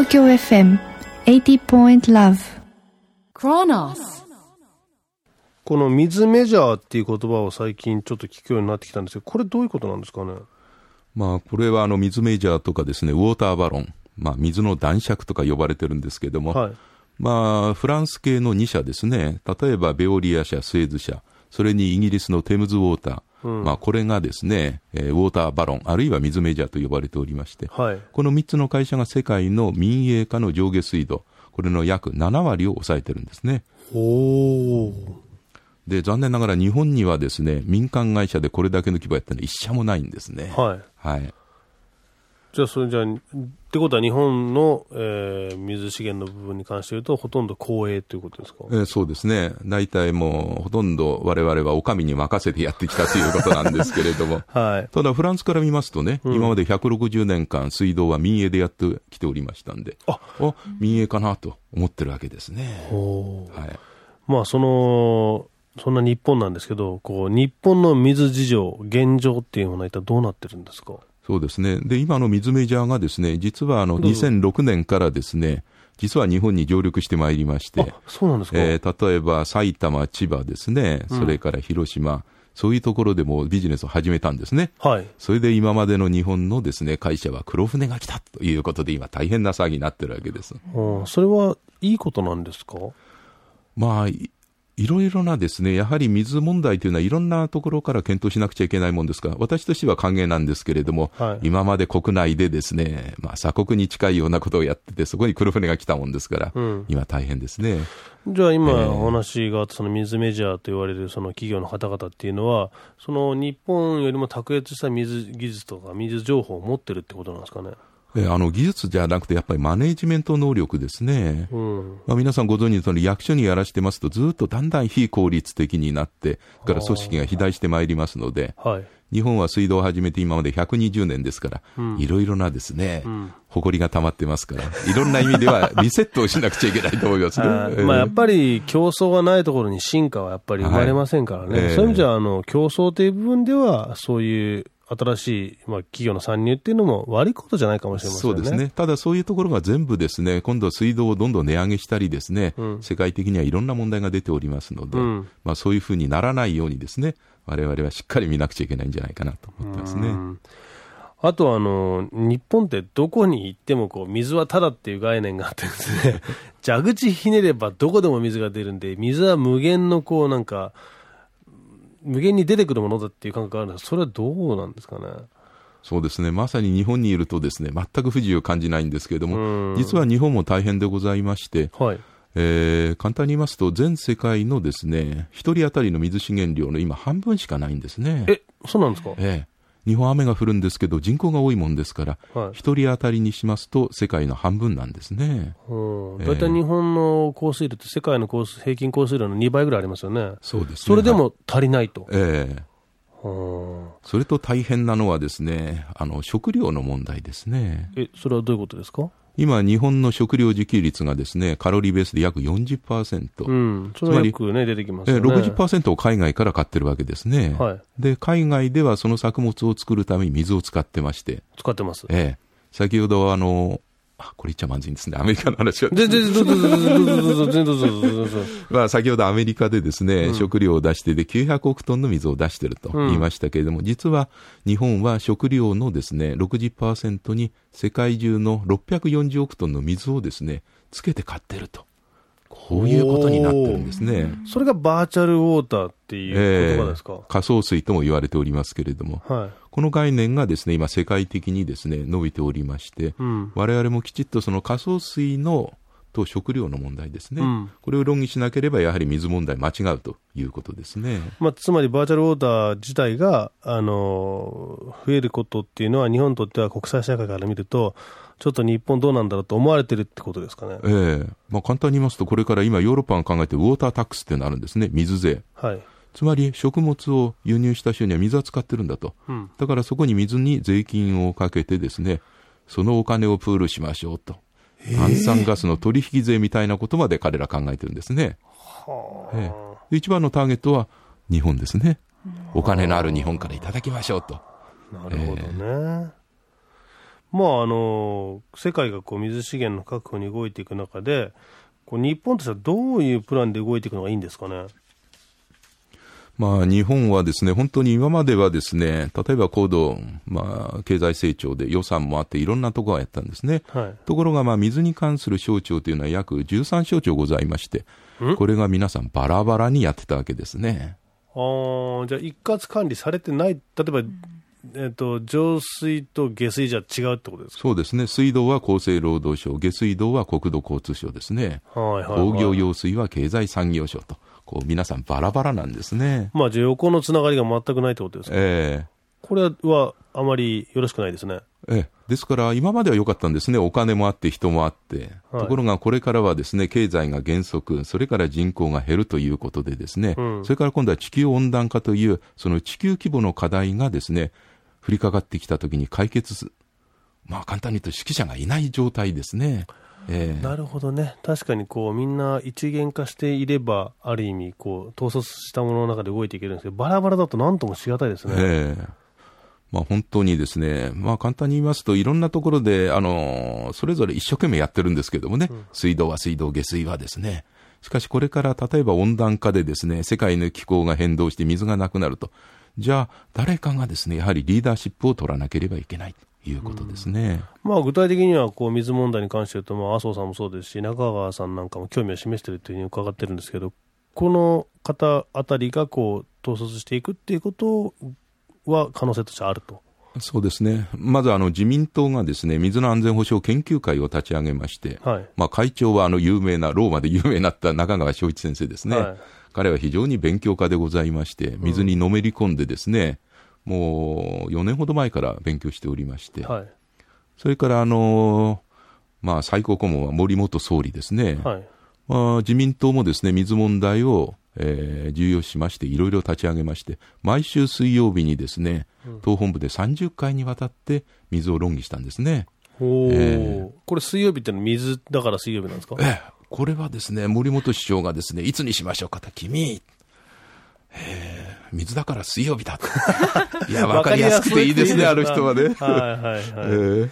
東京 FM80.love クロノスこの水メジャーっていう言葉を最近ちょっと聞くようになってきたんですけど、これどういうことなんですかね？まあ、これはあの水メジャーとかですね、ウォーターバロン、まあ、水の男爵とか呼ばれてるんですけども、はい。まあ、フランス系の2社ですね、例えばベオリア社、スエズ社、それにイギリスのテムズウォーター、まあ、これがですね、えーウォーターバロン、あるいは水メジャーと呼ばれておりまして、はい。この3つの会社が世界の民営化の上下水道、これの約7割を抑えてるんですね。おー。で、残念ながら日本にはですね、民間会社でこれだけの規模やったのは一社もないんですね。はい。はい。じゃあ、それじゃあ、ってことは日本の、えー水資源の部分に関して言うと、ほとんど公営ということですか？えーそうですね。大体もう、ほとんど我々はお上に任せてやってきたということなんですけれども。はい。ただ、フランスから見ますとね、今まで160年間、水道は民営でやってきておりましたんで、あお民営かなと思ってるわけですね。はい。まあ、その、そんな日本なんですけど、こう、日本の水事情、現状っていうのは一体どうなってるんですか？そうですね。で、今の水メジャーがですね、実はあの、どうぞ2006年からですね、実は日本に上陸してまいりまして、あ、そうなんですか、えー例えば埼玉、千葉ですね、それから広島、そういうところでもビジネスを始めたんですね。はい。それで今までの日本のですね、会社は黒船が来たということで今大変な騒ぎになってるわけです。うん、それはいいことなんですか？まあ、いいろいろなですね、やはり水問題というのはいろんなところから検討しなくちゃいけないもんですから、私としては歓迎なんですけれども、はい今まで国内でですね、まあ鎖国に近いようなことをやってて、そこに黒船が来たもんですから、うん今大変ですね。じゃあ今ええお話があったその水メジャーと言われるその企業の方々っていうのは、その日本よりも卓越した水技術とか水情報を持ってるってことなんですかね。えあの技術じゃなくて、やっぱりマネジメント能力ですね。うん。まあ、皆さんご存知の通り、役所にやらしてますと、ずっとだんだん非効率的になって、それから組織が肥大してまいりますので、はい。日本は水道を始めて今まで120年ですから、いろいろなですね、ん誇りが溜まってますから、いろんな意味ではリセットをしなくちゃいけないと思いますね。まあやっぱり競争がないところに進化はやっぱり生まれませんからね。はいええそういう意味じゃ、あの、競争という部分では、そういう新しい、まあ、企業の参入っていうのも悪いことじゃないかもしれませんね。そうですね。ただそういうところが全部ですね、今度は水道をどんどん値上げしたりですね、うん世界的にはいろんな問題が出ておりますので、うんまあそういうふうにならないようにですね、我々はしっかり見なくちゃいけないんじゃないかなと思ってますね。うんあとはあの、日本ってどこに行ってもこう水はただっていう概念があってですね、蛇口ひねればどこでも水が出るんで、水は無限のこうなんか、無限に出てくるものだっていう感覚があるんですそれはどうなんですかね？そうですね。まさに日本にいるとですね、全く不自由を感じないんですけれども、うん実は日本も大変でございまして、はい。えー簡単に言いますと、全世界のですね、一人当たりの水資源量の今半分しかないんですね。え、そうなんですか？ええ日本雨が降るんですけど、人口が多いもんですから、はい一人当たりにしますと、世界の半分なんですね。うん。ええ大体日本の降水量って世界の降水平均降水量の2倍ぐらいありますよね。そうですね。それではいも足りないと。ええうんそれと大変なのはですね、あの、食料の問題ですね。え、それはどういうことですか？今、日本の食料自給率がですね、カロリーベースで約40%。うん。それはよくね、出てきますね。60%を海外から買ってるわけですね。はい。で、海外ではその作物を作るために水を使ってまして、使ってます。ええ、先ほどあの、あ、これ言っちゃまずいんですね。アメリカの話は。全然、どうぞ、どうぞ、まあ、先ほどアメリカでですね、うん、食料を出してで、900億トンの水を出してると言いましたけれども、うん、実は日本は食料のですね、60%に世界中の640億トンの水をですね、つけて買ってると。こういうことになってるんですね。それがバーチャルウォーターっていう言葉ですか？仮想水とも言われておりますけれども、はい。この概念がですね、今世界的にですね、伸びておりまして、うん。我々もきちっとその仮想水のと食料の問題ですね、うんこれを論議しなければ、やはり水問題間違うということですね。まあ、つまりバーチャルウォーター自体が、あの増えることっていうのは、日本にとっては国際社会から見ると、ちょっと日本どうなんだろうと思われてるってことですかね。ええまあ、簡単に言いますと、これから今、ヨーロッパが考えてウォータータックスっていうのがあるんですね、水税。はい。つまり、食物を輸入した人には水は使ってるんだと。うん。だからそこに水に税金をかけてですね、そのお金をプールしましょうと。炭酸ガスの取引税みたいなことまで彼ら考えてるんですね。ええで一番のターゲットは日本ですね。お金のある日本からいただきましょうと。なるほどね。まああの世界がこう水資源の確保に動いていく中で、こう日本としてはどういうプランで動いていくのがいいんですかね？まあ、日本はですね、本当に今まではですね、例えば高度、まあ、経済成長で予算もあっていろんなところがやったんですね。はい、ところが、まあ、水に関する省庁というのは約13省庁ございまして、これが皆さんバラバラにやってたわけですね。ああ、じゃあ一括管理されてない、例えば、えっと、浄水と下水じゃ違うってことですか？そうですね。水道は厚生労働省、下水道は国土交通省ですね。はいはい、はい、工業用水は経済産業省と。こう皆さんバラバラなんですね。まあ、じゃあ横のつながりが全くないってことですか、ええこれはあまりよろしくないですね。ええ、ですから、今までは良かったんですね、お金もあって、人もあって、はいところがこれからはですね経済が減速、それから人口が減るということで、ですね、うんそれから今度は地球温暖化という、その地球規模の課題がですね降りかかってきたときに解決す、まあ、簡単に言うと指揮者がいない状態ですね。ええなるほどね。確かにこうみんな一元化していれば、ある意味こう統率したものの中で動いていけるんですけど、バラバラだと何ともしがたいですね。ええまあ、本当にですね、まあ、簡単に言いますと、いろんなところで、あの、それぞれ一生懸命やってるんですけどもね、水道は水道、下水はですね。しかしこれから例えば温暖化でですね、世界の気候が変動して水がなくなると。じゃあ、誰かがですね、やはりリーダーシップを取らなければいけないということですね。まあ具体的にはこう水問題に関して言うと、まあ、麻生さんもそうですし、中川さんなんかも興味を示しているというふうに伺ってるんですけど、この方あたりがこう統率していくっていうことは可能性としてあると。そうですね。まずあの自民党がですね、水の安全保障研究会を立ち上げまして、はい。まあ会長はあの有名な、ローマで有名になった中川翔一先生ですね。はい彼は非常に勉強家でございまして、水にのめり込んでですね、もう4年ほど前から勉強しておりまして、はい。それからあのまあ最高顧問は森元総理ですね。はい。まあ、自民党もですね、水問題を、えー重要視しまして、いろいろ立ち上げまして、毎週水曜日にですね、党本部で30回にわたって水を論議したんですね。おお、えこれ水曜日ってのは水だから水曜日なんですか？ええ、これはですね、森本市長がですね、いつにしましょうかと、君、えー水だから水曜日だ。いや、わかりやすくていいですね、あの人はね。はいはいはい。ええ